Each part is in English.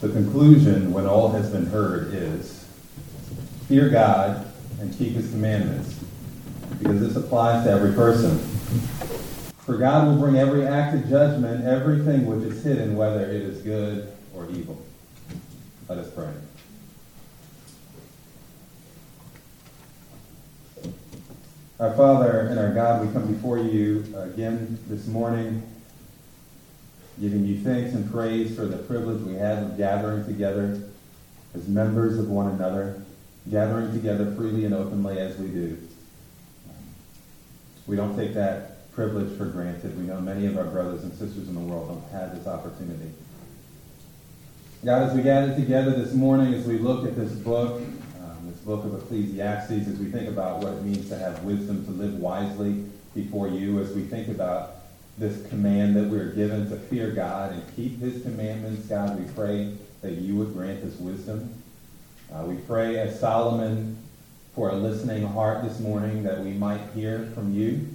The conclusion, when all has been heard, is fear God and keep his commandments, because this applies to every person. For God will bring every act of judgment, everything which is hidden, whether it is good or evil. Let us pray. Our Father and our God, we come before you again this morning, giving you thanks and praise for the privilege we have of gathering together as members of one another, gathering together freely and openly as we do. We don't take that privilege for granted. We know many of our brothers and sisters in the world don't have this opportunity. God, as we gather together this morning, as we look at this book, um, this book of Ecclesiastes as we think about what it means to have wisdom, to live wisely before you, as we think about this command that we're given to fear God and keep his commandments. God, we pray that you would grant us wisdom. Uh, we pray as Solomon for a listening heart this morning that we might hear from you,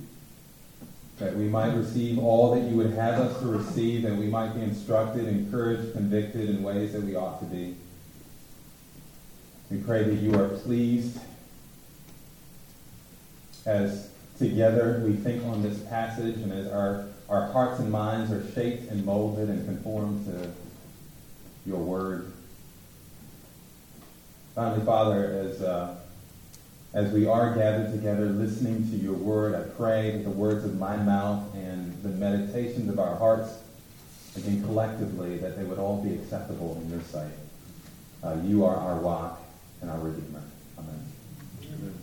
that we might receive all that you would have us to receive, that we might be instructed, encouraged, convicted in ways that we ought to be. We pray that you are pleased as together we think on this passage and as our, our hearts and minds are shaped and molded and conformed to your word. Finally, Father, as, uh, as we are gathered together listening to your word, I pray that the words of my mouth and the meditations of our hearts, again collectively, that they would all be acceptable in your sight. Uh, you are our rock and our Redeemer. Amen. Amen.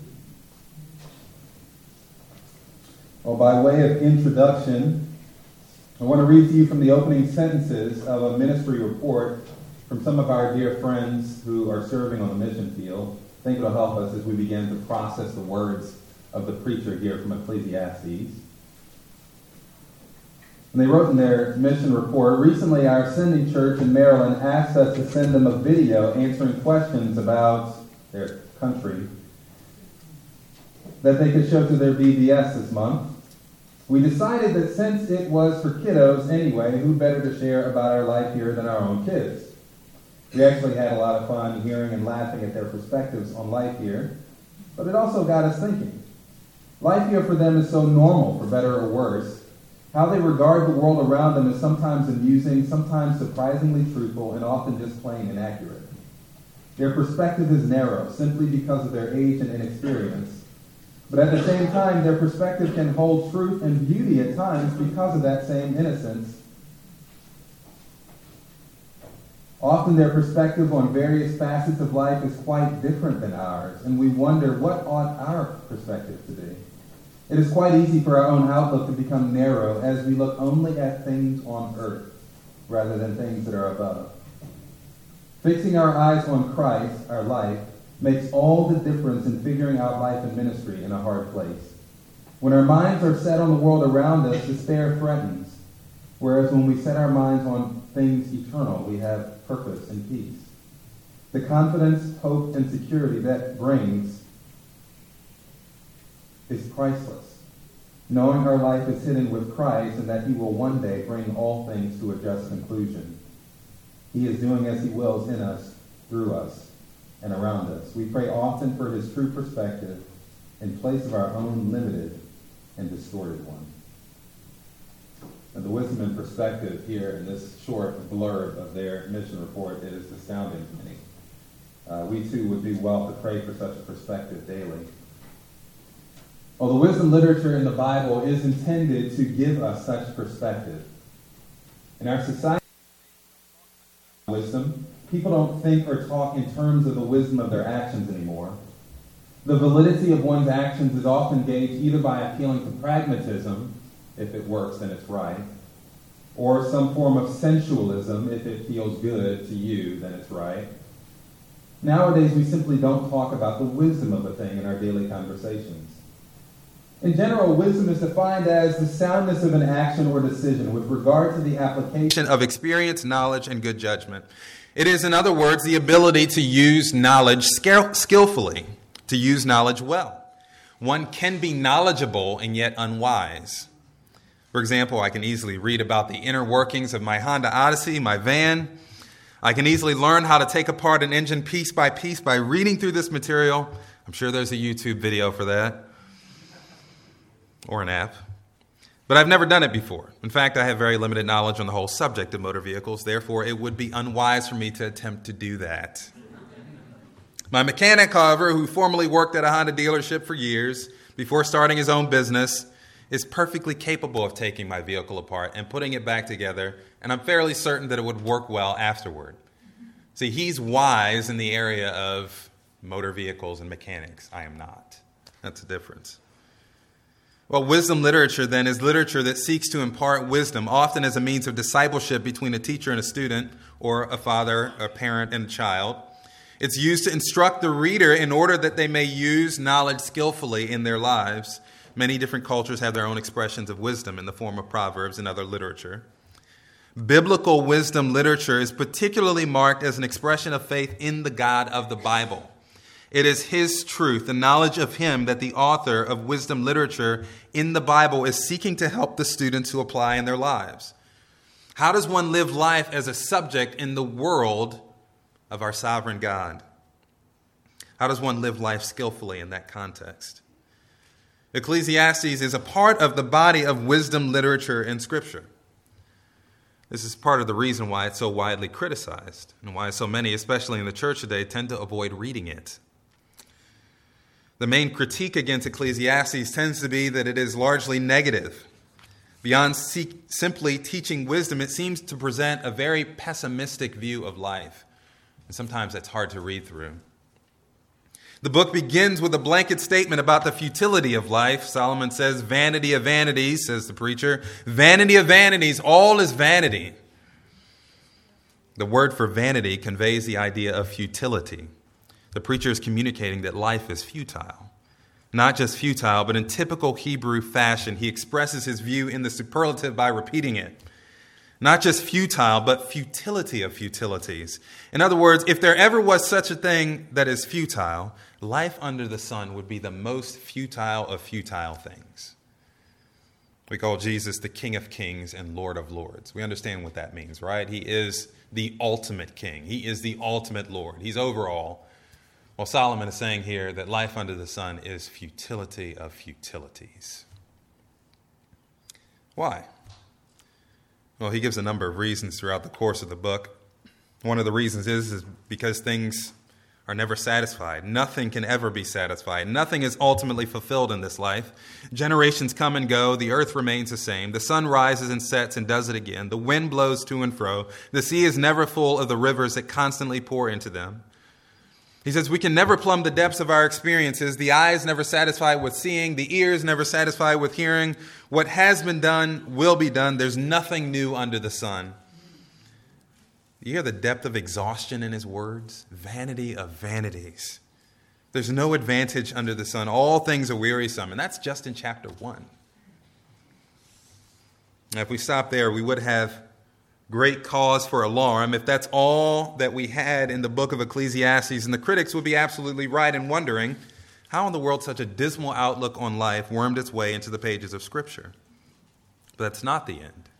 Well, by way of introduction, I want to read to you from the opening sentences of a ministry report from some of our dear friends who are serving on the mission field. I think it'll help us as we begin to process the words of the preacher here from Ecclesiastes. And they wrote in their mission report recently, our sending church in Maryland asked us to send them a video answering questions about their country that they could show to their VBS this month. We decided that since it was for kiddos anyway, who better to share about our life here than our own kids? We actually had a lot of fun hearing and laughing at their perspectives on life here, but it also got us thinking. Life here for them is so normal, for better or worse, how they regard the world around them is sometimes amusing, sometimes surprisingly truthful, and often just plain inaccurate. Their perspective is narrow simply because of their age and inexperience. But at the same time, their perspective can hold truth and beauty at times because of that same innocence. Often their perspective on various facets of life is quite different than ours, and we wonder what ought our perspective to be. It is quite easy for our own outlook to become narrow as we look only at things on earth rather than things that are above. Fixing our eyes on Christ, our life, makes all the difference in figuring out life and ministry in a hard place. When our minds are set on the world around us, despair threatens. Whereas when we set our minds on things eternal, we have purpose and peace. The confidence, hope, and security that brings is priceless. Knowing our life is hidden with Christ and that he will one day bring all things to a just conclusion. He is doing as he wills in us, through us, and around us. We pray often for his true perspective in place of our own limited and distorted one. And the wisdom and perspective here in this short blurb of their mission report is astounding to me. Uh, we too would do well to pray for such a perspective daily. Well, the wisdom literature in the Bible is intended to give us such perspective. In our society, wisdom, people don't think or talk in terms of the wisdom of their actions anymore. The validity of one's actions is often gauged either by appealing to pragmatism, if it works, then it's right, or some form of sensualism, if it feels good to you, then it's right. Nowadays, we simply don't talk about the wisdom of a thing in our daily conversations. In general, wisdom is defined as the soundness of an action or decision with regard to the application of experience, knowledge, and good judgment. It is, in other words, the ability to use knowledge skillfully, to use knowledge well. One can be knowledgeable and yet unwise. For example, I can easily read about the inner workings of my Honda Odyssey, my van, I can easily learn how to take apart an engine piece by piece by reading through this material. I'm sure there's a YouTube video for that or an app. But I've never done it before. In fact, I have very limited knowledge on the whole subject of motor vehicles, therefore, it would be unwise for me to attempt to do that. My mechanic, however, who formerly worked at a Honda dealership for years before starting his own business, is perfectly capable of taking my vehicle apart and putting it back together, and I'm fairly certain that it would work well afterward. See, he's wise in the area of motor vehicles and mechanics. I am not. That's the difference. Well, wisdom literature then is literature that seeks to impart wisdom, often as a means of discipleship between a teacher and a student, or a father, a parent, and a child. It's used to instruct the reader in order that they may use knowledge skillfully in their lives. Many different cultures have their own expressions of wisdom in the form of proverbs and other literature. Biblical wisdom literature is particularly marked as an expression of faith in the God of the Bible. It is His truth, the knowledge of Him, that the author of wisdom literature in the Bible is seeking to help the students to apply in their lives. How does one live life as a subject in the world of our sovereign God? How does one live life skillfully in that context? Ecclesiastes is a part of the body of wisdom literature in Scripture. This is part of the reason why it's so widely criticized and why so many, especially in the church today, tend to avoid reading it. The main critique against Ecclesiastes tends to be that it is largely negative. Beyond simply teaching wisdom, it seems to present a very pessimistic view of life. And sometimes that's hard to read through. The book begins with a blanket statement about the futility of life. Solomon says, Vanity of vanities, says the preacher. Vanity of vanities, all is vanity. The word for vanity conveys the idea of futility. The preacher is communicating that life is futile. Not just futile, but in typical Hebrew fashion, he expresses his view in the superlative by repeating it. Not just futile, but futility of futilities. In other words, if there ever was such a thing that is futile, life under the sun would be the most futile of futile things. We call Jesus the King of Kings and Lord of Lords. We understand what that means, right? He is the ultimate King, He is the ultimate Lord. He's over all. Well, Solomon is saying here that life under the sun is futility of futilities. Why? Well, he gives a number of reasons throughout the course of the book. One of the reasons is, is because things are never satisfied. Nothing can ever be satisfied. Nothing is ultimately fulfilled in this life. Generations come and go. The earth remains the same. The sun rises and sets and does it again. The wind blows to and fro. The sea is never full of the rivers that constantly pour into them. He says we can never plumb the depths of our experiences. The eyes never satisfied with seeing, the ears never satisfied with hearing. What has been done will be done. There's nothing new under the sun. You hear the depth of exhaustion in his words? Vanity of vanities. There's no advantage under the sun. All things are wearisome. And that's just in chapter 1. Now, if we stop there, we would have great cause for alarm if that's all that we had in the book of Ecclesiastes. And the critics would be absolutely right in wondering how in the world such a dismal outlook on life wormed its way into the pages of Scripture. But that's not the end.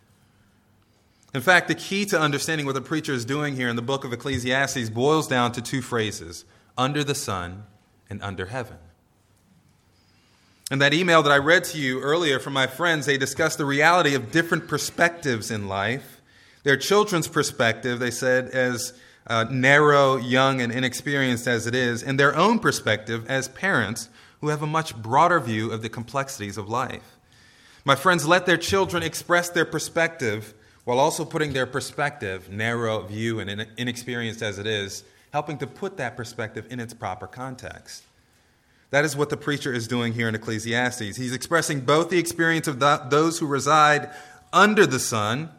In fact, the key to understanding what the preacher is doing here in the book of Ecclesiastes boils down to two phrases under the sun and under heaven. In that email that I read to you earlier from my friends, they discussed the reality of different perspectives in life. Their children's perspective, they said, as uh, narrow, young, and inexperienced as it is, and their own perspective as parents who have a much broader view of the complexities of life. My friends let their children express their perspective while also putting their perspective, narrow view and inexperienced as it is, helping to put that perspective in its proper context. That is what the preacher is doing here in Ecclesiastes. He's expressing both the experience of those who reside under the sun,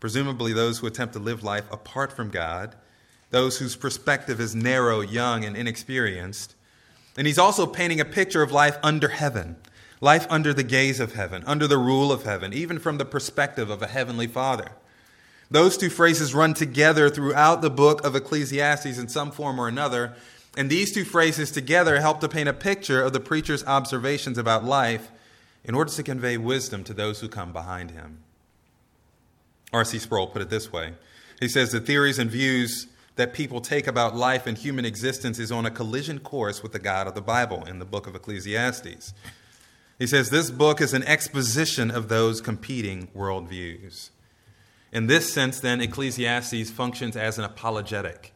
presumably those who attempt to live life apart from God, those whose perspective is narrow, young, and inexperienced. And he's also painting a picture of life under heaven, life under the gaze of heaven, under the rule of heaven, even from the perspective of a heavenly Father. Those two phrases run together throughout the book of Ecclesiastes in some form or another, and these two phrases together help to paint a picture of the preacher's observations about life in order to convey wisdom to those who come behind him. R.C. Sproul put it this way He says the theories and views that people take about life and human existence is on a collision course with the God of the Bible in the book of Ecclesiastes. He says this book is an exposition of those competing worldviews. In this sense, then, Ecclesiastes functions as an apologetic.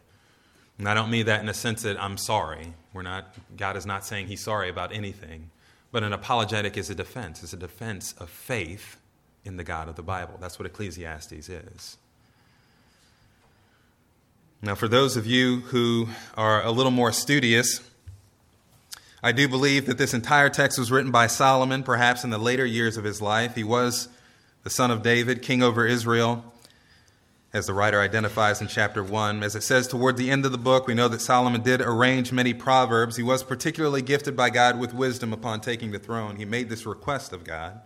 And I don't mean that in a sense that I'm sorry. We're not, God is not saying he's sorry about anything. But an apologetic is a defense. It's a defense of faith in the God of the Bible. That's what Ecclesiastes is. Now, for those of you who are a little more studious, I do believe that this entire text was written by Solomon, perhaps in the later years of his life. He was the son of David, king over Israel, as the writer identifies in chapter 1. As it says toward the end of the book, we know that Solomon did arrange many proverbs. He was particularly gifted by God with wisdom upon taking the throne. He made this request of God.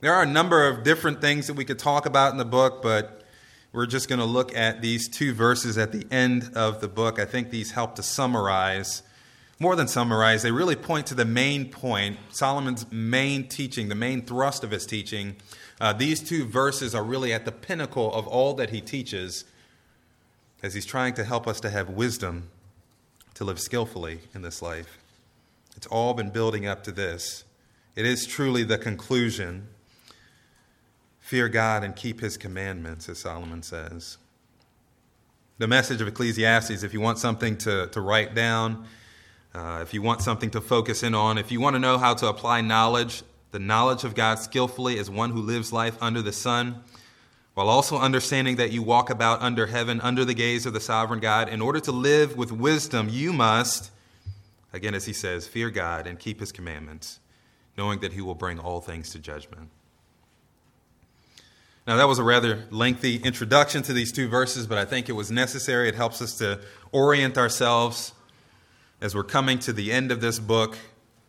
There are a number of different things that we could talk about in the book, but we're just going to look at these two verses at the end of the book. I think these help to summarize, more than summarize, they really point to the main point, Solomon's main teaching, the main thrust of his teaching. Uh, these two verses are really at the pinnacle of all that he teaches as he's trying to help us to have wisdom to live skillfully in this life. It's all been building up to this. It is truly the conclusion Fear God and keep his commandments, as Solomon says. The message of Ecclesiastes, if you want something to, to write down, uh, if you want something to focus in on, if you want to know how to apply knowledge, the knowledge of God skillfully as one who lives life under the sun, while also understanding that you walk about under heaven, under the gaze of the sovereign God, in order to live with wisdom, you must, again, as he says, fear God and keep his commandments, knowing that he will bring all things to judgment. Now, that was a rather lengthy introduction to these two verses, but I think it was necessary. It helps us to orient ourselves as we're coming to the end of this book.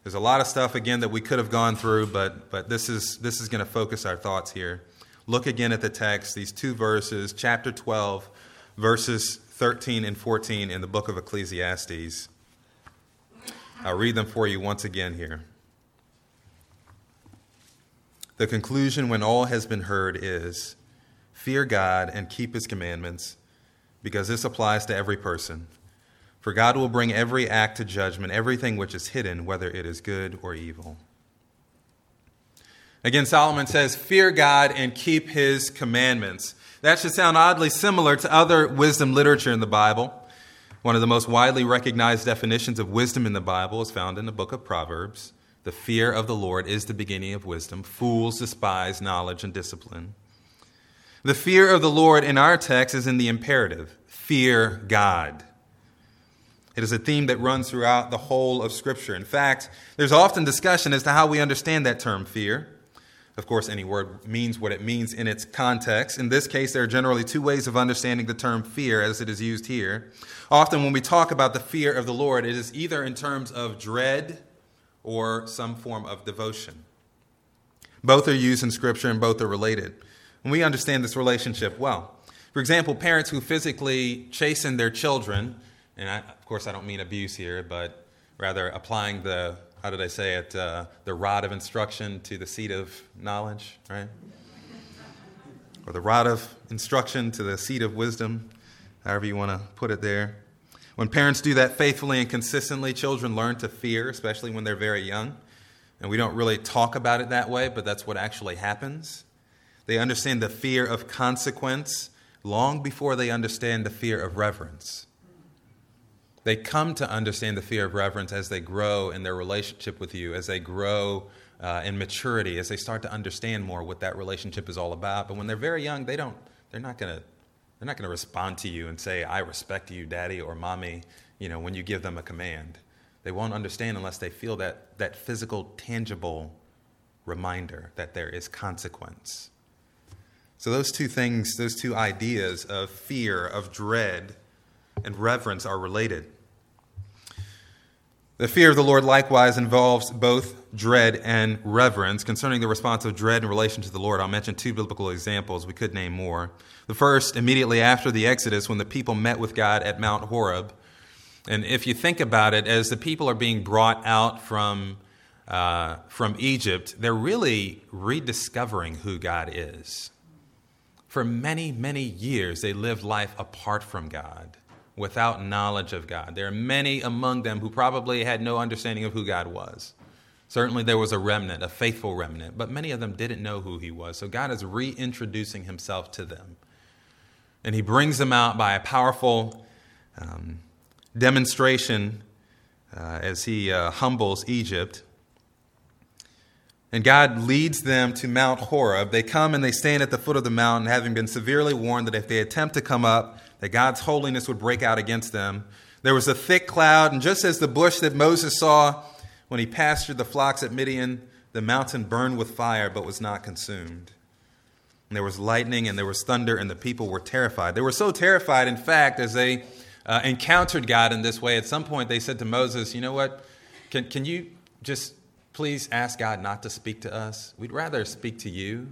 There's a lot of stuff, again, that we could have gone through, but, but this is, this is going to focus our thoughts here. Look again at the text, these two verses, chapter 12, verses 13 and 14 in the book of Ecclesiastes. I'll read them for you once again here. The conclusion, when all has been heard, is fear God and keep his commandments, because this applies to every person. For God will bring every act to judgment, everything which is hidden, whether it is good or evil. Again, Solomon says, Fear God and keep his commandments. That should sound oddly similar to other wisdom literature in the Bible. One of the most widely recognized definitions of wisdom in the Bible is found in the book of Proverbs. The fear of the Lord is the beginning of wisdom. Fools despise knowledge and discipline. The fear of the Lord in our text is in the imperative fear God. It is a theme that runs throughout the whole of Scripture. In fact, there's often discussion as to how we understand that term fear. Of course, any word means what it means in its context. In this case, there are generally two ways of understanding the term fear as it is used here. Often, when we talk about the fear of the Lord, it is either in terms of dread or some form of devotion. Both are used in Scripture and both are related. And we understand this relationship well. For example, parents who physically chasten their children, and I, of course I don't mean abuse here, but rather applying the, how did I say it, uh, the rod of instruction to the seat of knowledge, right? Or the rod of instruction to the seat of wisdom, however you want to put it there. When parents do that faithfully and consistently, children learn to fear, especially when they're very young. And we don't really talk about it that way, but that's what actually happens. They understand the fear of consequence long before they understand the fear of reverence. They come to understand the fear of reverence as they grow in their relationship with you, as they grow uh, in maturity, as they start to understand more what that relationship is all about. But when they're very young, they don't, they're not going to they're not going to respond to you and say, I respect you, daddy or mommy, you know, when you give them a command. They won't understand unless they feel that, that physical, tangible reminder that there is consequence. So, those two things, those two ideas of fear, of dread, and reverence are related. The fear of the Lord likewise involves both dread and reverence. Concerning the response of dread in relation to the Lord, I'll mention two biblical examples. We could name more. The first, immediately after the Exodus, when the people met with God at Mount Horeb. And if you think about it, as the people are being brought out from, uh, from Egypt, they're really rediscovering who God is. For many, many years, they lived life apart from God, without knowledge of God. There are many among them who probably had no understanding of who God was. Certainly, there was a remnant, a faithful remnant, but many of them didn't know who He was. So, God is reintroducing Himself to them. And He brings them out by a powerful um, demonstration uh, as He uh, humbles Egypt and God leads them to Mount Horeb. They come and they stand at the foot of the mountain, having been severely warned that if they attempt to come up, that God's holiness would break out against them. There was a thick cloud, and just as the bush that Moses saw when he pastured the flocks at Midian, the mountain burned with fire but was not consumed. And there was lightning and there was thunder, and the people were terrified. They were so terrified, in fact, as they uh, encountered God in this way, at some point they said to Moses, You know what? Can, can you just please ask God not to speak to us. We'd rather speak to you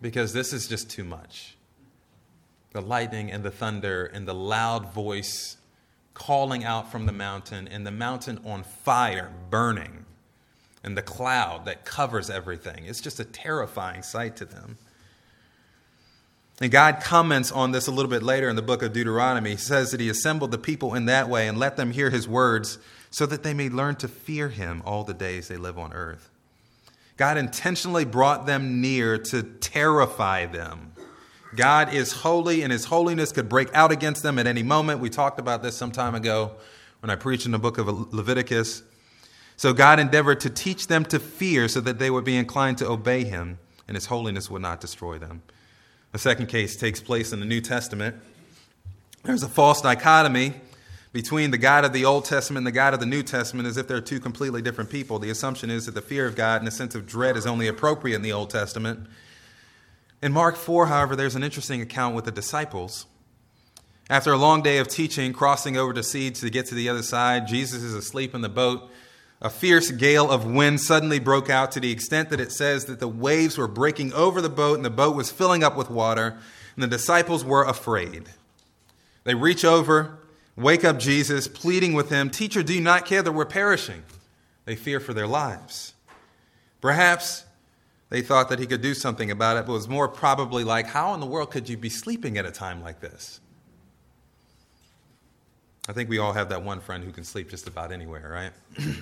because this is just too much. The lightning and the thunder and the loud voice calling out from the mountain, and the mountain on fire, burning, and the cloud that covers everything. It's just a terrifying sight to them. And God comments on this a little bit later in the book of Deuteronomy. He says that He assembled the people in that way and let them hear His words so that they may learn to fear him all the days they live on earth. God intentionally brought them near to terrify them. God is holy, and his holiness could break out against them at any moment. We talked about this some time ago when I preached in the book of Leviticus. So God endeavored to teach them to fear so that they would be inclined to obey him, and his holiness would not destroy them. The second case takes place in the New Testament. There's a false dichotomy between the God of the Old Testament and the God of the New Testament as if they're two completely different people. The assumption is that the fear of God and a sense of dread is only appropriate in the Old Testament. In Mark 4, however, there's an interesting account with the disciples. After a long day of teaching, crossing over the sea to get to the other side, Jesus is asleep in the boat. A fierce gale of wind suddenly broke out to the extent that it says that the waves were breaking over the boat and the boat was filling up with water, and the disciples were afraid. They reach over, wake up Jesus, pleading with him, Teacher, do you not care that we're perishing? They fear for their lives. Perhaps they thought that he could do something about it, but was more probably like, How in the world could you be sleeping at a time like this? I think we all have that one friend who can sleep just about anywhere, right?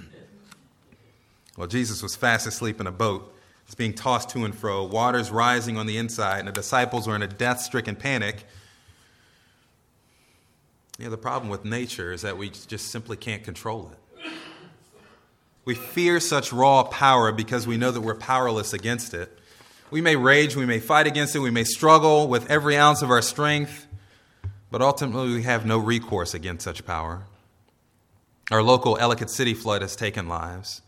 well, Jesus was fast asleep in a boat. It's being tossed to and fro, waters rising on the inside, and the disciples were in a death stricken panic know, the problem with nature is that we just simply can't control it. We fear such raw power because we know that we're powerless against it. We may rage, we may fight against it, we may struggle with every ounce of our strength, but ultimately we have no recourse against such power. Our local Ellicott City flood has taken lives.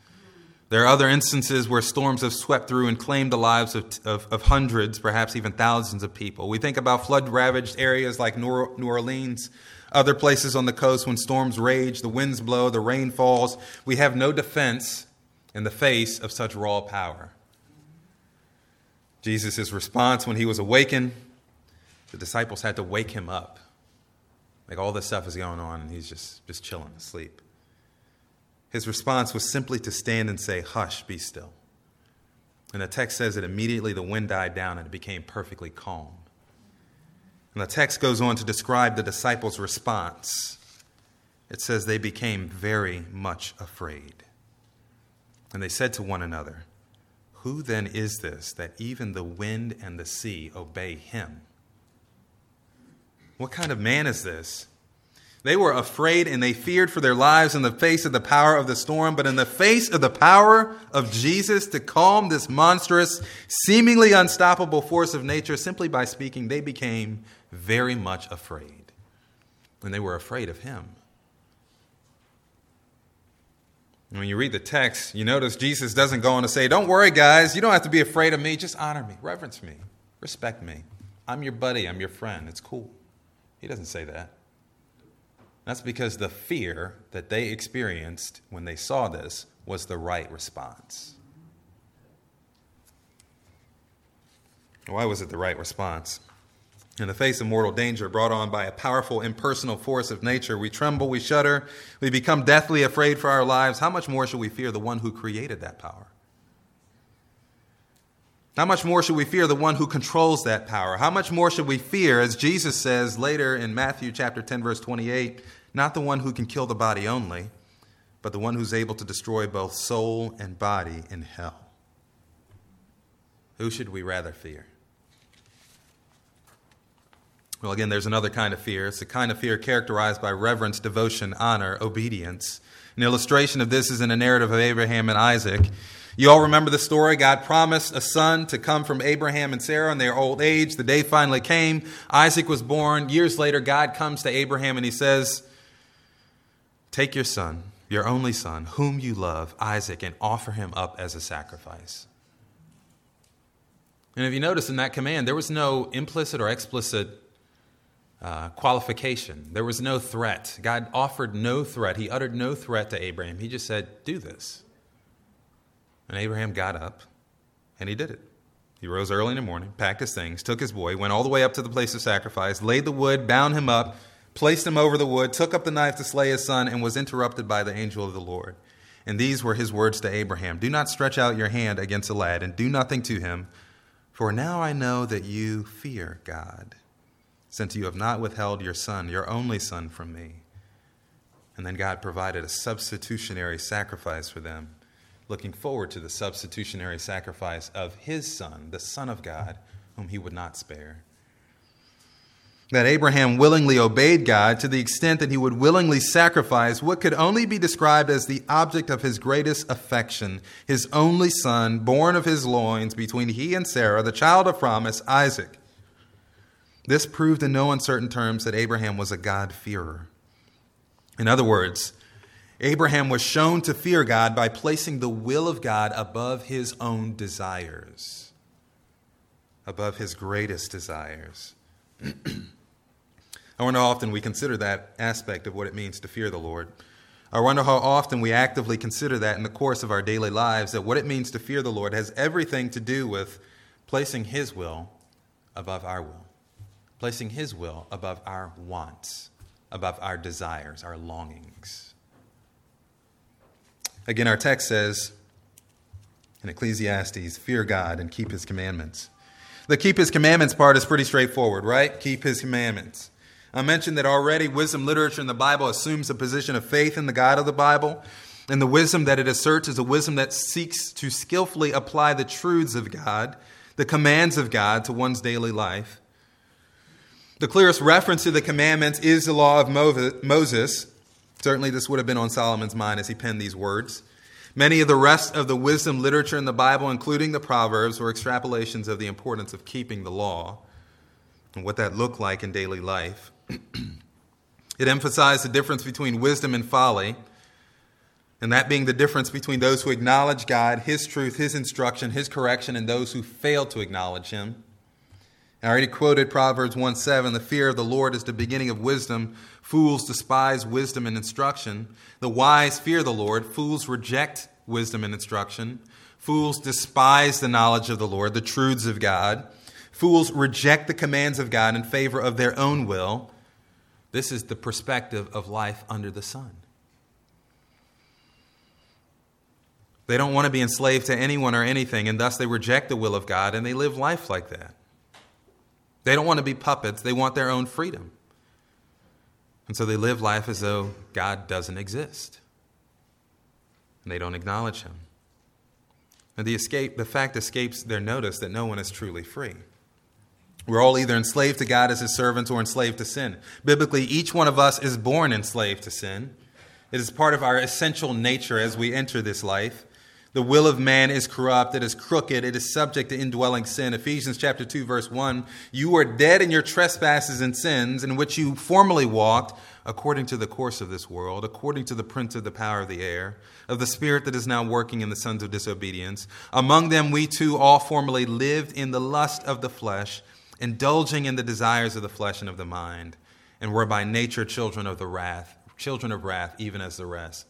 There are other instances where storms have swept through and claimed the lives of, of, of hundreds, perhaps even thousands of people. We think about flood ravaged areas like New Orleans, other places on the coast, when storms rage, the winds blow, the rain falls, we have no defense in the face of such raw power. Jesus' response when he was awakened, the disciples had to wake him up. Like all this stuff is going on, and he's just, just chilling, asleep. His response was simply to stand and say, Hush, be still. And the text says that immediately the wind died down and it became perfectly calm. And the text goes on to describe the disciples' response. It says they became very much afraid. And they said to one another, Who then is this that even the wind and the sea obey him? What kind of man is this? They were afraid and they feared for their lives in the face of the power of the storm, but in the face of the power of Jesus to calm this monstrous, seemingly unstoppable force of nature, simply by speaking, they became very much afraid. And they were afraid of him. when you read the text, you notice Jesus doesn't go on to say, Don't worry, guys, you don't have to be afraid of me. Just honor me, reverence me, respect me. I'm your buddy, I'm your friend. It's cool. He doesn't say that. That's because the fear that they experienced when they saw this was the right response. Why was it the right response? In the face of mortal danger brought on by a powerful impersonal force of nature, we tremble, we shudder, we become deathly afraid for our lives. How much more should we fear the one who created that power? How much more should we fear the one who controls that power? How much more should we fear, as Jesus says later in Matthew chapter 10, verse 28, not the one who can kill the body only, but the one who's able to destroy both soul and body in hell? Who should we rather fear? Well, again, there's another kind of fear. It's the kind of fear characterized by reverence, devotion, honor, obedience. An illustration of this is in a narrative of Abraham and Isaac. You all remember the story. God promised a son to come from Abraham and Sarah in their old age. The day finally came. Isaac was born. Years later, God comes to Abraham and he says, Take your son, your only son, whom you love, Isaac, and offer him up as a sacrifice. And if you notice in that command, there was no implicit or explicit uh, qualification. There was no threat. God offered no threat. He uttered no threat to Abraham. He just said, Do this. And Abraham got up and he did it. He rose early in the morning, packed his things, took his boy, went all the way up to the place of sacrifice, laid the wood, bound him up, placed him over the wood, took up the knife to slay his son, and was interrupted by the angel of the Lord. And these were his words to Abraham Do not stretch out your hand against the lad, and do nothing to him, for now I know that you fear God, since you have not withheld your son, your only son, from me. And then God provided a substitutionary sacrifice for them looking forward to the substitutionary sacrifice of his Son, the Son of God, whom he would not spare. That Abraham willingly obeyed God to the extent that he would willingly sacrifice what could only be described as the object of his greatest affection, his only son, born of his loins between he and Sarah, the child of promise, Isaac. This proved in no uncertain terms that Abraham was a God-fearer. In other words, Abraham was shown to fear God by placing the will of God above his own desires, above his greatest desires. I wonder how often we consider that aspect of what it means to fear the Lord. I wonder how often we actively consider that in the course of our daily lives, that what it means to fear the Lord has everything to do with placing His will above our will, placing His will above our wants, above our desires, our longings. Again, our text says in Ecclesiastes, fear God and keep his commandments. The keep his commandments part is pretty straightforward, right? Keep his commandments. I mentioned that already wisdom literature in the Bible assumes a position of faith in the God of the Bible. And the wisdom that it asserts is a wisdom that seeks to skillfully apply the truths of God, the commands of God, to one's daily life. The clearest reference to the commandments is the law of Moses, Certainly, this would have been on Solomon's mind as he penned these words. Many of the rest of the wisdom literature in the Bible, including the Proverbs, were extrapolations of the importance of keeping the law and what that looked like in daily life. It emphasized the difference between wisdom and folly, and that being the difference between those who acknowledge God, His truth, His instruction, His correction, and those who fail to acknowledge Him. I already quoted Proverbs 1 7. The fear of the Lord is the beginning of wisdom. Fools despise wisdom and instruction. The wise fear the Lord. Fools reject wisdom and instruction. Fools despise the knowledge of the Lord, the truths of God. Fools reject the commands of God in favor of their own will. This is the perspective of life under the sun. They don't want to be enslaved to anyone or anything, and thus they reject the will of God and they live life like that. They don't want to be puppets, they want their own freedom. And so they live life as though God doesn't exist. And they don't acknowledge him. And the escape, the fact escapes their notice that no one is truly free. We're all either enslaved to God as his servants or enslaved to sin. Biblically, each one of us is born enslaved to sin. It is part of our essential nature as we enter this life. The will of man is corrupt, it is crooked, it is subject to indwelling sin. Ephesians chapter 2 verse 1, you are dead in your trespasses and sins in which you formerly walked according to the course of this world, according to the prince of the power of the air, of the spirit that is now working in the sons of disobedience. Among them we too all formerly lived in the lust of the flesh, indulging in the desires of the flesh and of the mind, and were by nature children of the wrath, children of wrath even as the rest.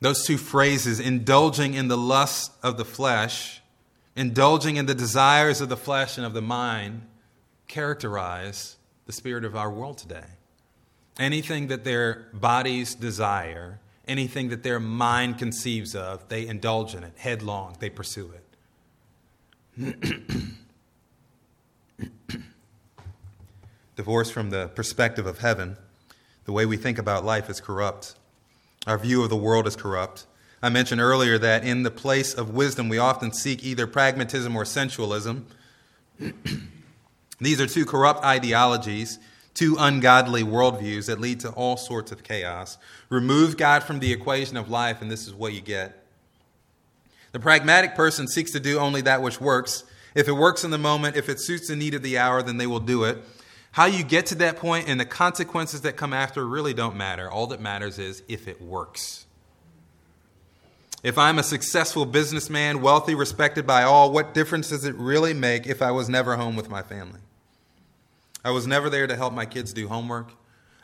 Those two phrases, indulging in the lust of the flesh, indulging in the desires of the flesh and of the mind, characterize the spirit of our world today. Anything that their bodies desire, anything that their mind conceives of, they indulge in it headlong, they pursue it. Divorced from the perspective of heaven, the way we think about life is corrupt. Our view of the world is corrupt. I mentioned earlier that in the place of wisdom, we often seek either pragmatism or sensualism. These are two corrupt ideologies, two ungodly worldviews that lead to all sorts of chaos. Remove God from the equation of life, and this is what you get. The pragmatic person seeks to do only that which works. If it works in the moment, if it suits the need of the hour, then they will do it. How you get to that point and the consequences that come after really don't matter. All that matters is if it works. If I'm a successful businessman, wealthy, respected by all, what difference does it really make if I was never home with my family? I was never there to help my kids do homework.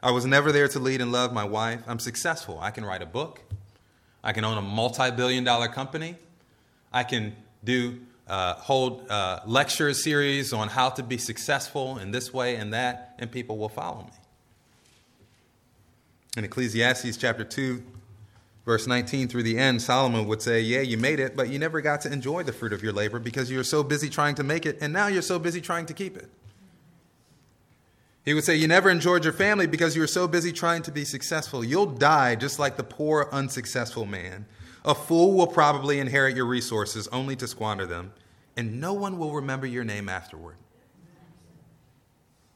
I was never there to lead and love my wife. I'm successful. I can write a book. I can own a multi billion dollar company. I can do uh, hold uh, lecture series on how to be successful in this way and that, and people will follow me. In Ecclesiastes chapter 2, verse 19 through the end, Solomon would say, Yeah, you made it, but you never got to enjoy the fruit of your labor because you were so busy trying to make it, and now you're so busy trying to keep it. He would say, You never enjoyed your family because you were so busy trying to be successful. You'll die just like the poor, unsuccessful man. A fool will probably inherit your resources only to squander them, and no one will remember your name afterward.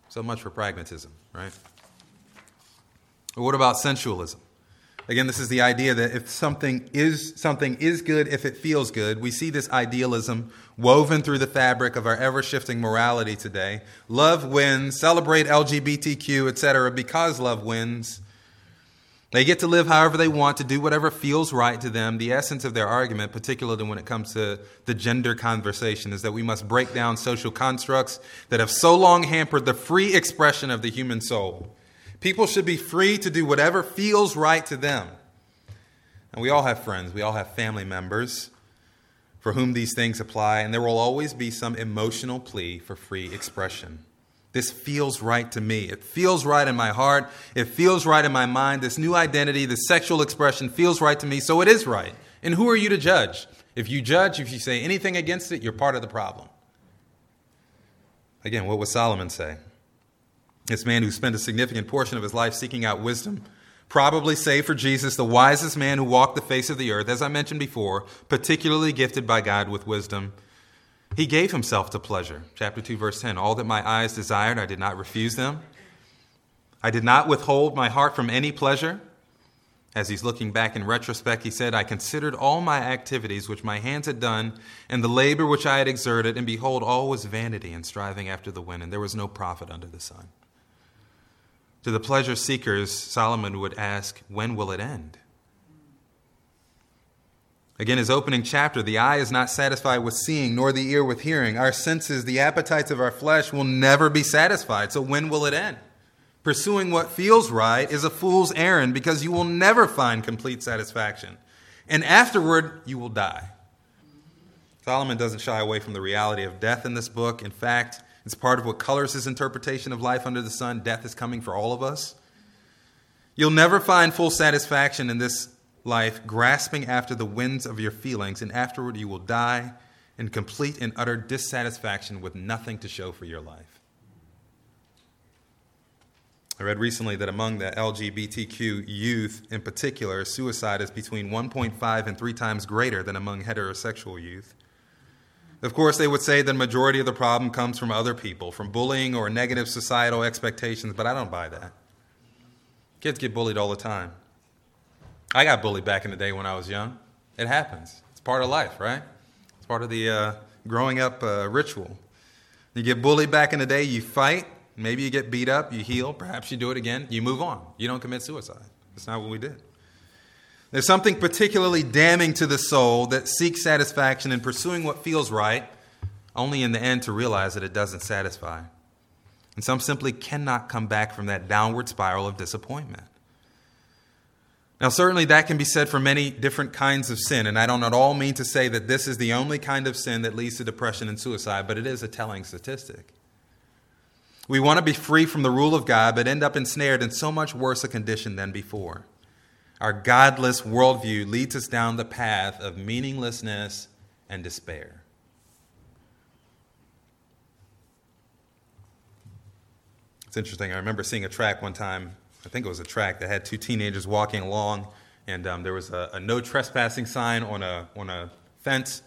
So much for pragmatism, right? what about sensualism? Again, this is the idea that if something is something is good if it feels good. We see this idealism woven through the fabric of our ever-shifting morality today. Love wins, celebrate LGBTQ, etc. because love wins. They get to live however they want, to do whatever feels right to them. The essence of their argument, particularly when it comes to the gender conversation, is that we must break down social constructs that have so long hampered the free expression of the human soul. People should be free to do whatever feels right to them. And we all have friends, we all have family members for whom these things apply, and there will always be some emotional plea for free expression. This feels right to me. It feels right in my heart. It feels right in my mind. This new identity, this sexual expression feels right to me, so it is right. And who are you to judge? If you judge, if you say anything against it, you're part of the problem. Again, what would Solomon say? This man who spent a significant portion of his life seeking out wisdom, probably save for Jesus, the wisest man who walked the face of the earth, as I mentioned before, particularly gifted by God with wisdom. He gave himself to pleasure. Chapter 2, verse 10 All that my eyes desired, I did not refuse them. I did not withhold my heart from any pleasure. As he's looking back in retrospect, he said, I considered all my activities which my hands had done, and the labor which I had exerted, and behold, all was vanity and striving after the wind, and there was no profit under the sun. To the pleasure seekers, Solomon would ask, When will it end? Again, his opening chapter the eye is not satisfied with seeing, nor the ear with hearing. Our senses, the appetites of our flesh, will never be satisfied. So, when will it end? Pursuing what feels right is a fool's errand because you will never find complete satisfaction. And afterward, you will die. Solomon doesn't shy away from the reality of death in this book. In fact, it's part of what colors his interpretation of life under the sun. Death is coming for all of us. You'll never find full satisfaction in this life grasping after the winds of your feelings, and afterward you will die in complete and utter dissatisfaction with nothing to show for your life. I read recently that among the LGBTQ youth in particular, suicide is between 1.5 and 3 times greater than among heterosexual youth. Of course, they would say the majority of the problem comes from other people, from bullying or negative societal expectations, but I don't buy that. Kids get bullied all the time. I got bullied back in the day when I was young. It happens. It's part of life, right? It's part of the uh, growing up uh, ritual. You get bullied back in the day, you fight. Maybe you get beat up, you heal. Perhaps you do it again. You move on. You don't commit suicide. That's not what we did. There's something particularly damning to the soul that seeks satisfaction in pursuing what feels right, only in the end to realize that it doesn't satisfy. And some simply cannot come back from that downward spiral of disappointment. Now, certainly that can be said for many different kinds of sin, and I don't at all mean to say that this is the only kind of sin that leads to depression and suicide, but it is a telling statistic. We want to be free from the rule of God, but end up ensnared in so much worse a condition than before. Our godless worldview leads us down the path of meaninglessness and despair. It's interesting. I remember seeing a track one time I think it was a track that had two teenagers walking along, and um, there was a, a, no trespassing sign on a on a fence,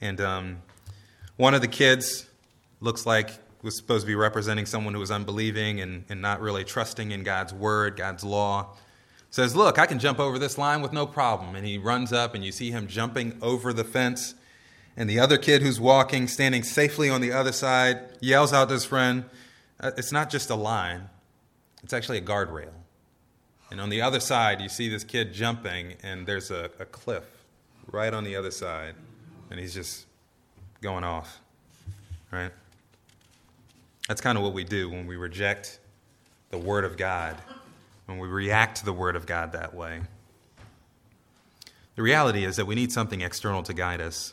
and um, one of the kids looks like was supposed to be representing someone who was unbelieving and, and not really trusting in God's word, God's law. Says, Look, I can jump over this line with no problem. And he runs up, and you see him jumping over the fence. And the other kid who's walking, standing safely on the other side, yells out to his friend, uh, It's not just a line, it's actually a guardrail. And on the other side, you see this kid jumping, and there's a, a cliff right on the other side. And he's just going off, right? That's kind of what we do when we reject the Word of God, when we react to the Word of God that way. The reality is that we need something external to guide us.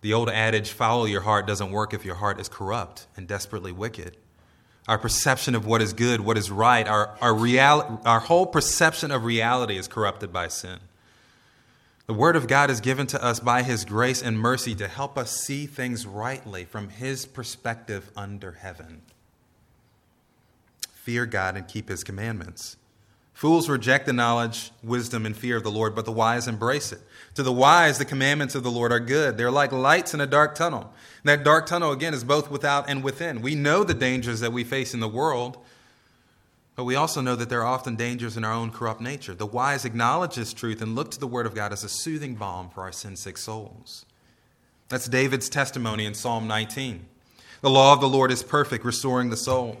The old adage, follow your heart, doesn't work if your heart is corrupt and desperately wicked. Our perception of what is good, what is right, our, our, real, our whole perception of reality is corrupted by sin. The Word of God is given to us by His grace and mercy to help us see things rightly from His perspective under heaven. Fear God and keep His commandments. Fools reject the knowledge, wisdom, and fear of the Lord, but the wise embrace it. To the wise, the commandments of the Lord are good. They're like lights in a dark tunnel. And that dark tunnel, again, is both without and within. We know the dangers that we face in the world, but we also know that there are often dangers in our own corrupt nature. The wise acknowledge this truth and look to the Word of God as a soothing balm for our sin sick souls. That's David's testimony in Psalm 19. The law of the Lord is perfect, restoring the soul.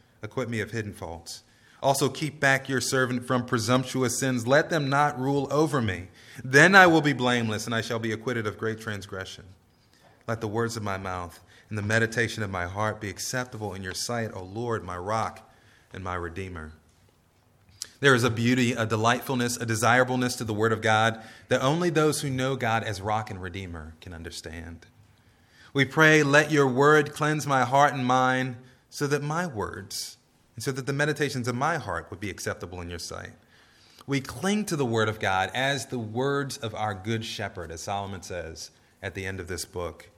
Acquit me of hidden faults. Also, keep back your servant from presumptuous sins. Let them not rule over me. Then I will be blameless, and I shall be acquitted of great transgression. Let the words of my mouth and the meditation of my heart be acceptable in your sight, O Lord, my rock and my redeemer. There is a beauty, a delightfulness, a desirableness to the Word of God that only those who know God as rock and redeemer can understand. We pray, let your word cleanse my heart and mind so that my words and so that the meditations of my heart would be acceptable in your sight. We cling to the Word of God as the words of our good shepherd, as Solomon says at the end of this book.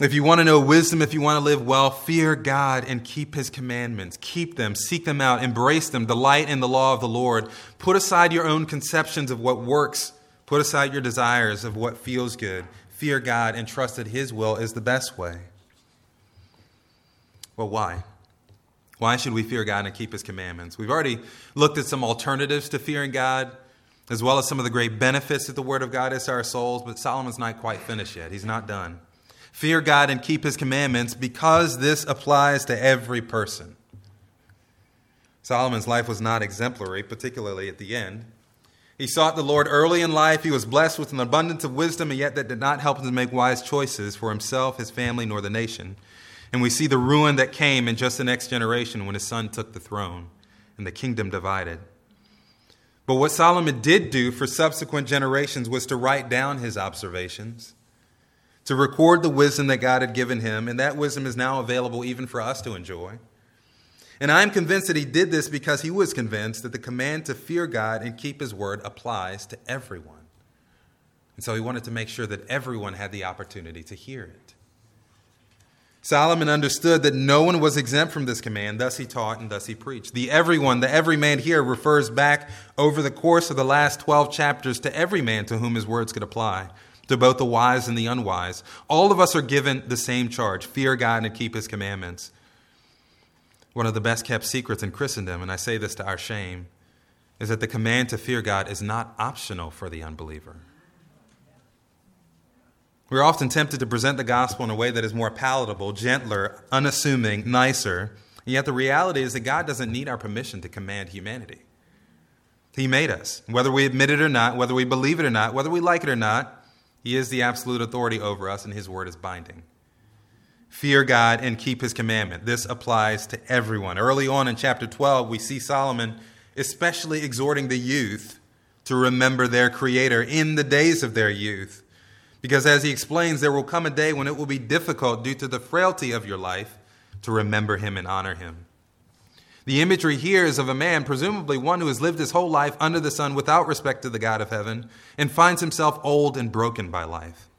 If you want to know wisdom, if you want to live well, fear God and keep his commandments. Keep them, seek them out, embrace them, delight in the law of the Lord. Put aside your own conceptions of what works, put aside your desires of what feels good. Fear God and trust that his will is the best way. Well, why? Why should we fear God and keep his commandments? We've already looked at some alternatives to fearing God, as well as some of the great benefits that the Word of God is to our souls, but Solomon's not quite finished yet. He's not done. Fear God and keep his commandments because this applies to every person. Solomon's life was not exemplary, particularly at the end. He sought the Lord early in life. He was blessed with an abundance of wisdom, and yet that did not help him to make wise choices for himself, his family, nor the nation. And we see the ruin that came in just the next generation when his son took the throne and the kingdom divided. But what Solomon did do for subsequent generations was to write down his observations to record the wisdom that God had given him, and that wisdom is now available even for us to enjoy. And I'm convinced that he did this because he was convinced that the command to fear God and keep his word applies to everyone. And so he wanted to make sure that everyone had the opportunity to hear it. Solomon understood that no one was exempt from this command, thus he taught and thus he preached. The everyone, the every man here refers back over the course of the last 12 chapters to every man to whom his words could apply to both the wise and the unwise. All of us are given the same charge fear God and keep his commandments. One of the best kept secrets in Christendom, and I say this to our shame, is that the command to fear God is not optional for the unbeliever. We're often tempted to present the gospel in a way that is more palatable, gentler, unassuming, nicer. And yet the reality is that God doesn't need our permission to command humanity. He made us. Whether we admit it or not, whether we believe it or not, whether we like it or not, he is the absolute authority over us, and His word is binding. fear God and keep his commandment. This applies to everyone. Early on in chapter 12, we see Solomon especially exhorting the youth to remember their Creator in the days of their youth. Because as he explains, there will come a day when it will be difficult due to the frailty of your life to remember him and honor him. The imagery here is of a man, presumably one who has lived his whole life under the sun without respect to the God of heaven, and finds himself old and broken by life.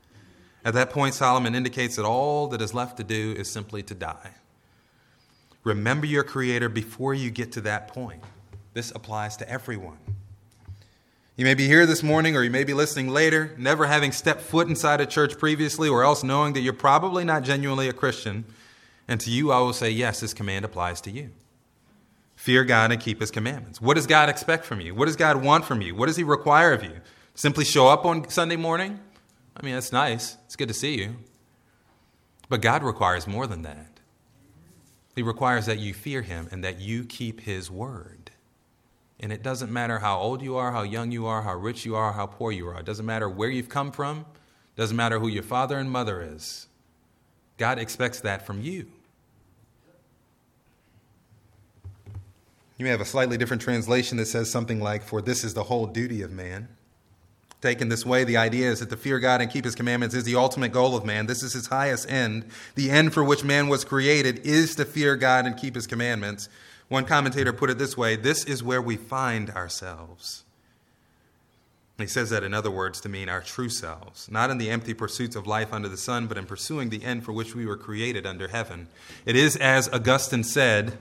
At that point, Solomon indicates that all that is left to do is simply to die. Remember your Creator before you get to that point. This applies to everyone. You may be here this morning or you may be listening later, never having stepped foot inside a church previously, or else knowing that you're probably not genuinely a Christian. And to you, I will say, yes, this command applies to you. Fear God and keep his commandments. What does God expect from you? What does God want from you? What does he require of you? Simply show up on Sunday morning? I mean, that's nice. It's good to see you. But God requires more than that. He requires that you fear him and that you keep his word. And it doesn't matter how old you are, how young you are, how rich you are, how poor you are. It doesn't matter where you've come from. It doesn't matter who your father and mother is. God expects that from you. You may have a slightly different translation that says something like, For this is the whole duty of man. Taken this way, the idea is that to fear God and keep his commandments is the ultimate goal of man. This is his highest end. The end for which man was created is to fear God and keep his commandments. One commentator put it this way this is where we find ourselves. He says that, in other words, to mean our true selves, not in the empty pursuits of life under the sun, but in pursuing the end for which we were created under heaven. It is as Augustine said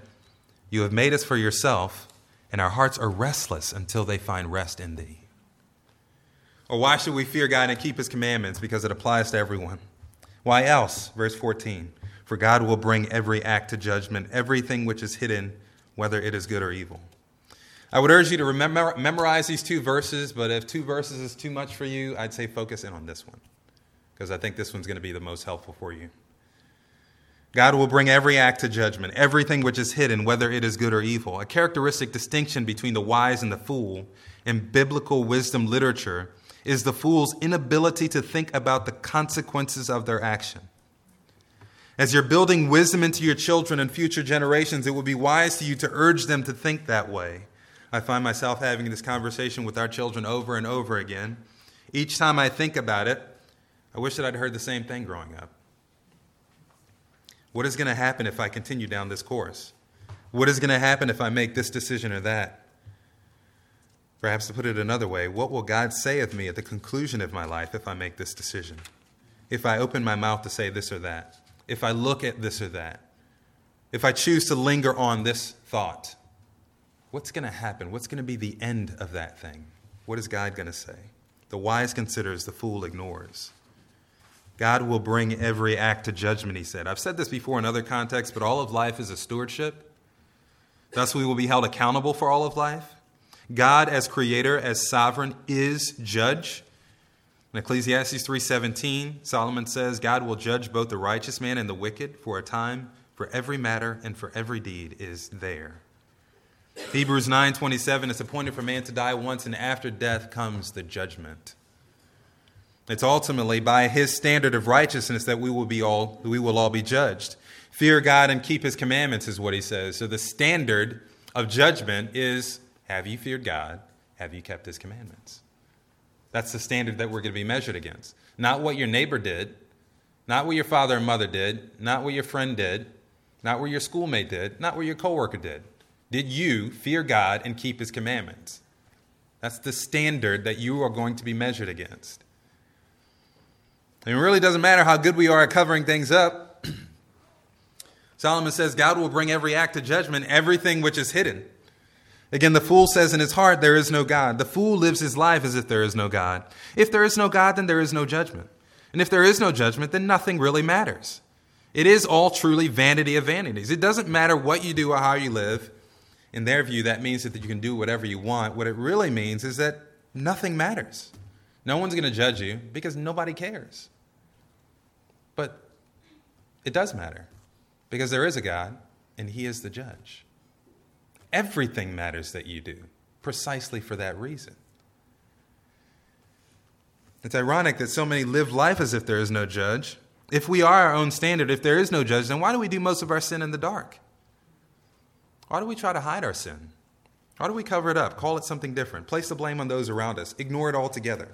You have made us for yourself, and our hearts are restless until they find rest in thee. Or why should we fear God and keep his commandments? Because it applies to everyone. Why else? Verse 14 For God will bring every act to judgment, everything which is hidden, whether it is good or evil. I would urge you to remember, memorize these two verses, but if two verses is too much for you, I'd say focus in on this one, because I think this one's going to be the most helpful for you. God will bring every act to judgment, everything which is hidden, whether it is good or evil. A characteristic distinction between the wise and the fool in biblical wisdom literature is the fool's inability to think about the consequences of their action. As you're building wisdom into your children and future generations, it would be wise to you to urge them to think that way. I find myself having this conversation with our children over and over again. Each time I think about it, I wish that I'd heard the same thing growing up. What is going to happen if I continue down this course? What is going to happen if I make this decision or that? Perhaps to put it another way, what will God say of me at the conclusion of my life if I make this decision? If I open my mouth to say this or that? If I look at this or that? If I choose to linger on this thought? What's going to happen? What's going to be the end of that thing? What is God going to say? The wise considers, the fool ignores. God will bring every act to judgment, he said. I've said this before in other contexts, but all of life is a stewardship. Thus, we will be held accountable for all of life. God as creator, as sovereign is judge. In Ecclesiastes 3:17, Solomon says, God will judge both the righteous man and the wicked for a time, for every matter and for every deed is there. Hebrews 9:27 it's appointed for man to die once and after death comes the judgment. It's ultimately by his standard of righteousness that we will be all we will all be judged. Fear God and keep his commandments is what he says. So the standard of judgment is have you feared God? Have you kept his commandments? That's the standard that we're going to be measured against. Not what your neighbor did, not what your father and mother did, not what your friend did, not what your schoolmate did, not what your coworker did. Did you fear God and keep his commandments? That's the standard that you are going to be measured against. And it really doesn't matter how good we are at covering things up. Solomon says God will bring every act to judgment, everything which is hidden. Again, the fool says in his heart, There is no God. The fool lives his life as if there is no God. If there is no God, then there is no judgment. And if there is no judgment, then nothing really matters. It is all truly vanity of vanities. It doesn't matter what you do or how you live. In their view, that means that you can do whatever you want. What it really means is that nothing matters. No one's going to judge you because nobody cares. But it does matter because there is a God and He is the judge. Everything matters that you do, precisely for that reason. It's ironic that so many live life as if there is no judge. If we are our own standard, if there is no judge, then why do we do most of our sin in the dark? Why do we try to hide our sin? Why do we cover it up? Call it something different. Place the blame on those around us. Ignore it altogether.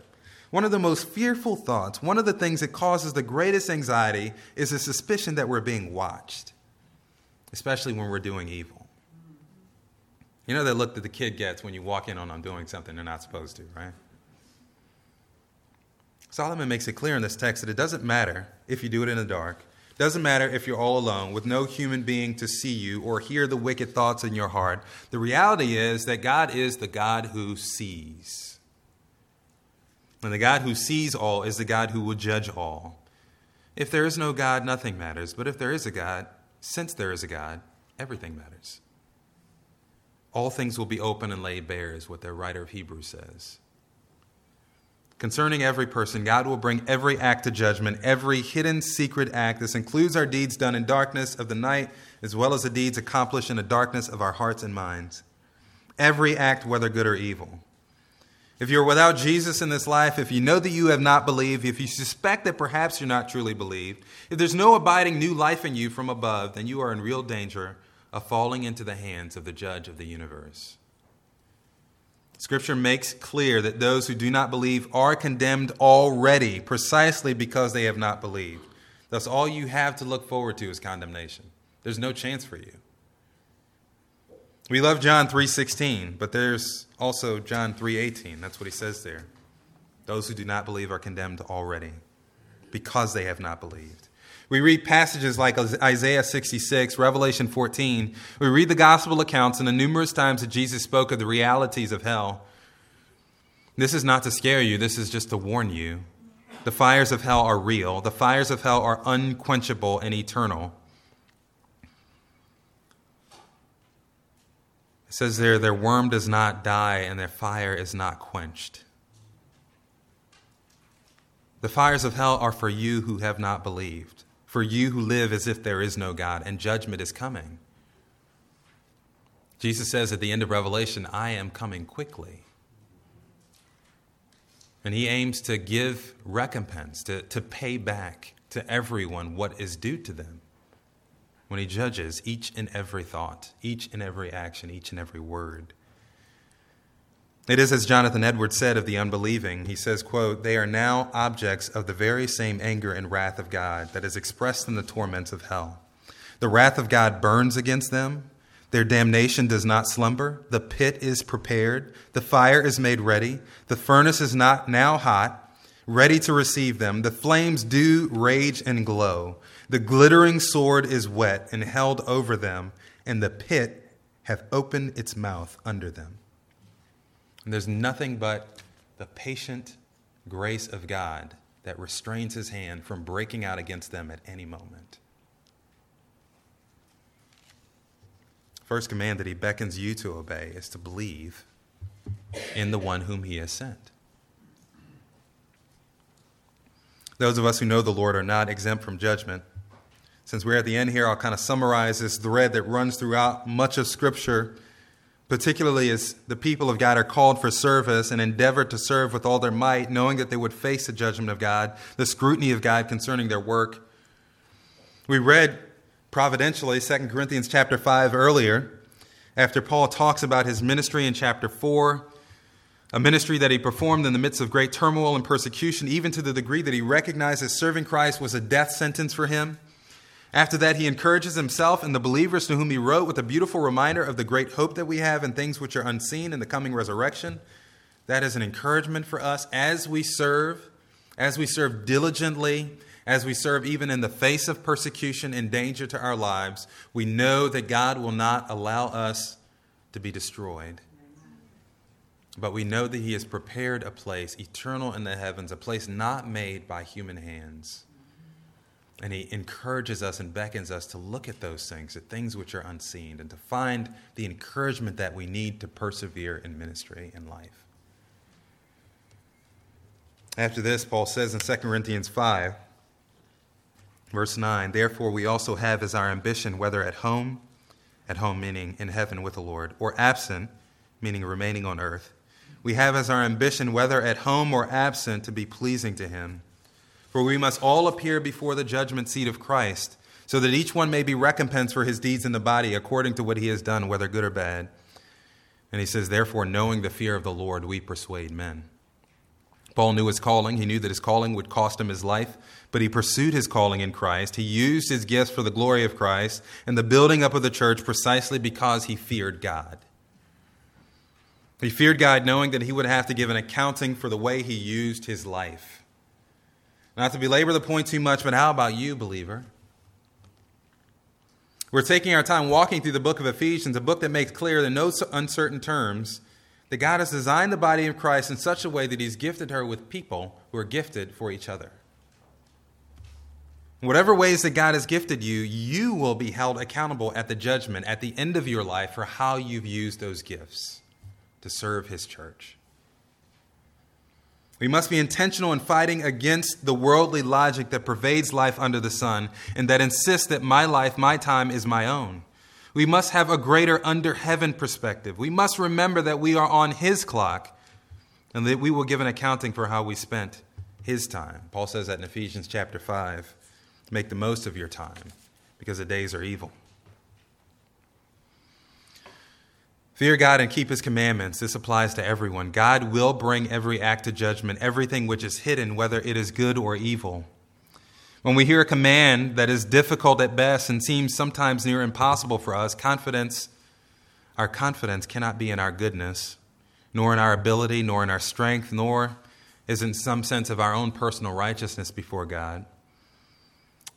One of the most fearful thoughts, one of the things that causes the greatest anxiety, is the suspicion that we're being watched, especially when we're doing evil. You know that look that the kid gets when you walk in on them doing something they're not supposed to, right? Solomon makes it clear in this text that it doesn't matter if you do it in the dark. Doesn't matter if you're all alone with no human being to see you or hear the wicked thoughts in your heart. The reality is that God is the God who sees. And the God who sees all is the God who will judge all. If there is no God, nothing matters. But if there is a God, since there is a God, everything matters. All things will be open and laid bare, is what the writer of Hebrews says. Concerning every person, God will bring every act to judgment, every hidden secret act. This includes our deeds done in darkness of the night, as well as the deeds accomplished in the darkness of our hearts and minds. Every act, whether good or evil. If you're without Jesus in this life, if you know that you have not believed, if you suspect that perhaps you're not truly believed, if there's no abiding new life in you from above, then you are in real danger of falling into the hands of the judge of the universe. Scripture makes clear that those who do not believe are condemned already precisely because they have not believed. Thus, all you have to look forward to is condemnation. There's no chance for you. We love John 3:16, but there's also John 3:18. That's what he says there. Those who do not believe are condemned already because they have not believed. We read passages like Isaiah 66, Revelation 14. We read the gospel accounts and the numerous times that Jesus spoke of the realities of hell. This is not to scare you, this is just to warn you. The fires of hell are real, the fires of hell are unquenchable and eternal. It says there, their worm does not die and their fire is not quenched. The fires of hell are for you who have not believed for you who live as if there is no God, and judgment is coming. Jesus says at the end of Revelation, I am coming quickly. And he aims to give recompense, to, to pay back to everyone what is due to them when he judges each and every thought, each and every action, each and every word. It is as Jonathan Edwards said of the unbelieving. He says, quote, They are now objects of the very same anger and wrath of God that is expressed in the torments of hell. The wrath of God burns against them. Their damnation does not slumber. The pit is prepared. The fire is made ready. The furnace is not now hot, ready to receive them. The flames do rage and glow. The glittering sword is whet and held over them, and the pit hath opened its mouth under them. And there's nothing but the patient grace of God that restrains his hand from breaking out against them at any moment. First command that he beckons you to obey is to believe in the one whom he has sent. Those of us who know the Lord are not exempt from judgment. Since we're at the end here, I'll kind of summarize this thread that runs throughout much of Scripture particularly as the people of God are called for service and endeavor to serve with all their might, knowing that they would face the judgment of God, the scrutiny of God concerning their work. We read providentially 2 Corinthians chapter 5 earlier, after Paul talks about his ministry in chapter 4, a ministry that he performed in the midst of great turmoil and persecution, even to the degree that he recognized that serving Christ was a death sentence for him. After that, he encourages himself and the believers to whom he wrote with a beautiful reminder of the great hope that we have in things which are unseen in the coming resurrection. That is an encouragement for us as we serve, as we serve diligently, as we serve even in the face of persecution and danger to our lives. We know that God will not allow us to be destroyed. But we know that He has prepared a place eternal in the heavens, a place not made by human hands. And he encourages us and beckons us to look at those things, at things which are unseen, and to find the encouragement that we need to persevere in ministry and life. After this, Paul says in 2 Corinthians 5, verse 9, Therefore we also have as our ambition, whether at home, at home meaning in heaven with the Lord, or absent, meaning remaining on earth, we have as our ambition, whether at home or absent, to be pleasing to him. For we must all appear before the judgment seat of Christ, so that each one may be recompensed for his deeds in the body according to what he has done, whether good or bad. And he says, Therefore, knowing the fear of the Lord, we persuade men. Paul knew his calling. He knew that his calling would cost him his life, but he pursued his calling in Christ. He used his gifts for the glory of Christ and the building up of the church precisely because he feared God. He feared God knowing that he would have to give an accounting for the way he used his life. Not to belabor the point too much, but how about you, believer? We're taking our time walking through the book of Ephesians, a book that makes clear in no uncertain terms that God has designed the body of Christ in such a way that He's gifted her with people who are gifted for each other. Whatever ways that God has gifted you, you will be held accountable at the judgment at the end of your life for how you've used those gifts to serve His church. We must be intentional in fighting against the worldly logic that pervades life under the sun and that insists that my life, my time, is my own. We must have a greater under heaven perspective. We must remember that we are on His clock and that we will give an accounting for how we spent His time. Paul says that in Ephesians chapter 5. Make the most of your time because the days are evil. Fear God and keep His commandments. This applies to everyone. God will bring every act to judgment, everything which is hidden, whether it is good or evil. When we hear a command that is difficult at best and seems sometimes near impossible for us, confidence, our confidence cannot be in our goodness, nor in our ability, nor in our strength, nor is in some sense of our own personal righteousness before God.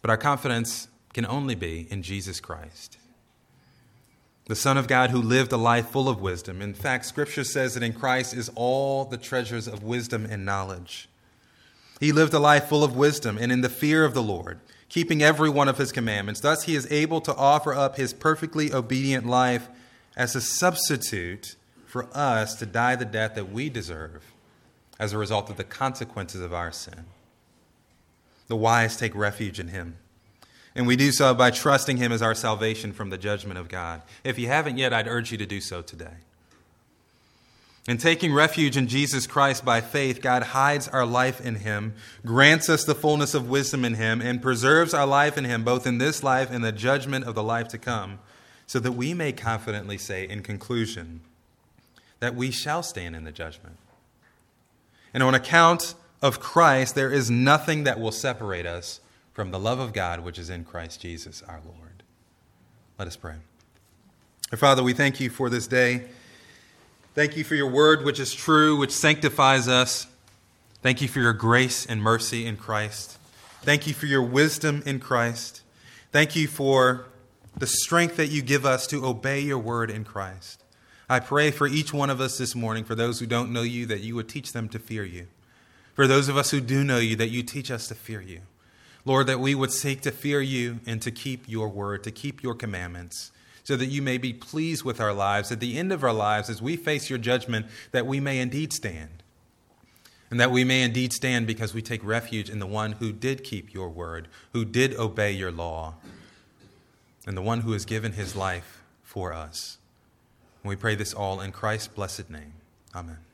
But our confidence can only be in Jesus Christ, the Son of God who lived a life full of wisdom. In fact, Scripture says that in Christ is all the treasures of wisdom and knowledge. He lived a life full of wisdom and in the fear of the Lord, keeping every one of his commandments. Thus, he is able to offer up his perfectly obedient life as a substitute for us to die the death that we deserve as a result of the consequences of our sin. The wise take refuge in him. And we do so by trusting him as our salvation from the judgment of God. If you haven't yet, I'd urge you to do so today. In taking refuge in Jesus Christ by faith, God hides our life in Him, grants us the fullness of wisdom in Him, and preserves our life in Him, both in this life and the judgment of the life to come, so that we may confidently say, in conclusion, that we shall stand in the judgment. And on account of Christ, there is nothing that will separate us from the love of God which is in Christ Jesus our Lord. Let us pray. Father, we thank you for this day. Thank you for your word, which is true, which sanctifies us. Thank you for your grace and mercy in Christ. Thank you for your wisdom in Christ. Thank you for the strength that you give us to obey your word in Christ. I pray for each one of us this morning, for those who don't know you, that you would teach them to fear you. For those of us who do know you, that you teach us to fear you. Lord, that we would seek to fear you and to keep your word, to keep your commandments so that you may be pleased with our lives at the end of our lives as we face your judgment, that we may indeed stand. And that we may indeed stand because we take refuge in the one who did keep your word, who did obey your law, and the one who has given his life for us. And we pray this all in Christ's blessed name. Amen.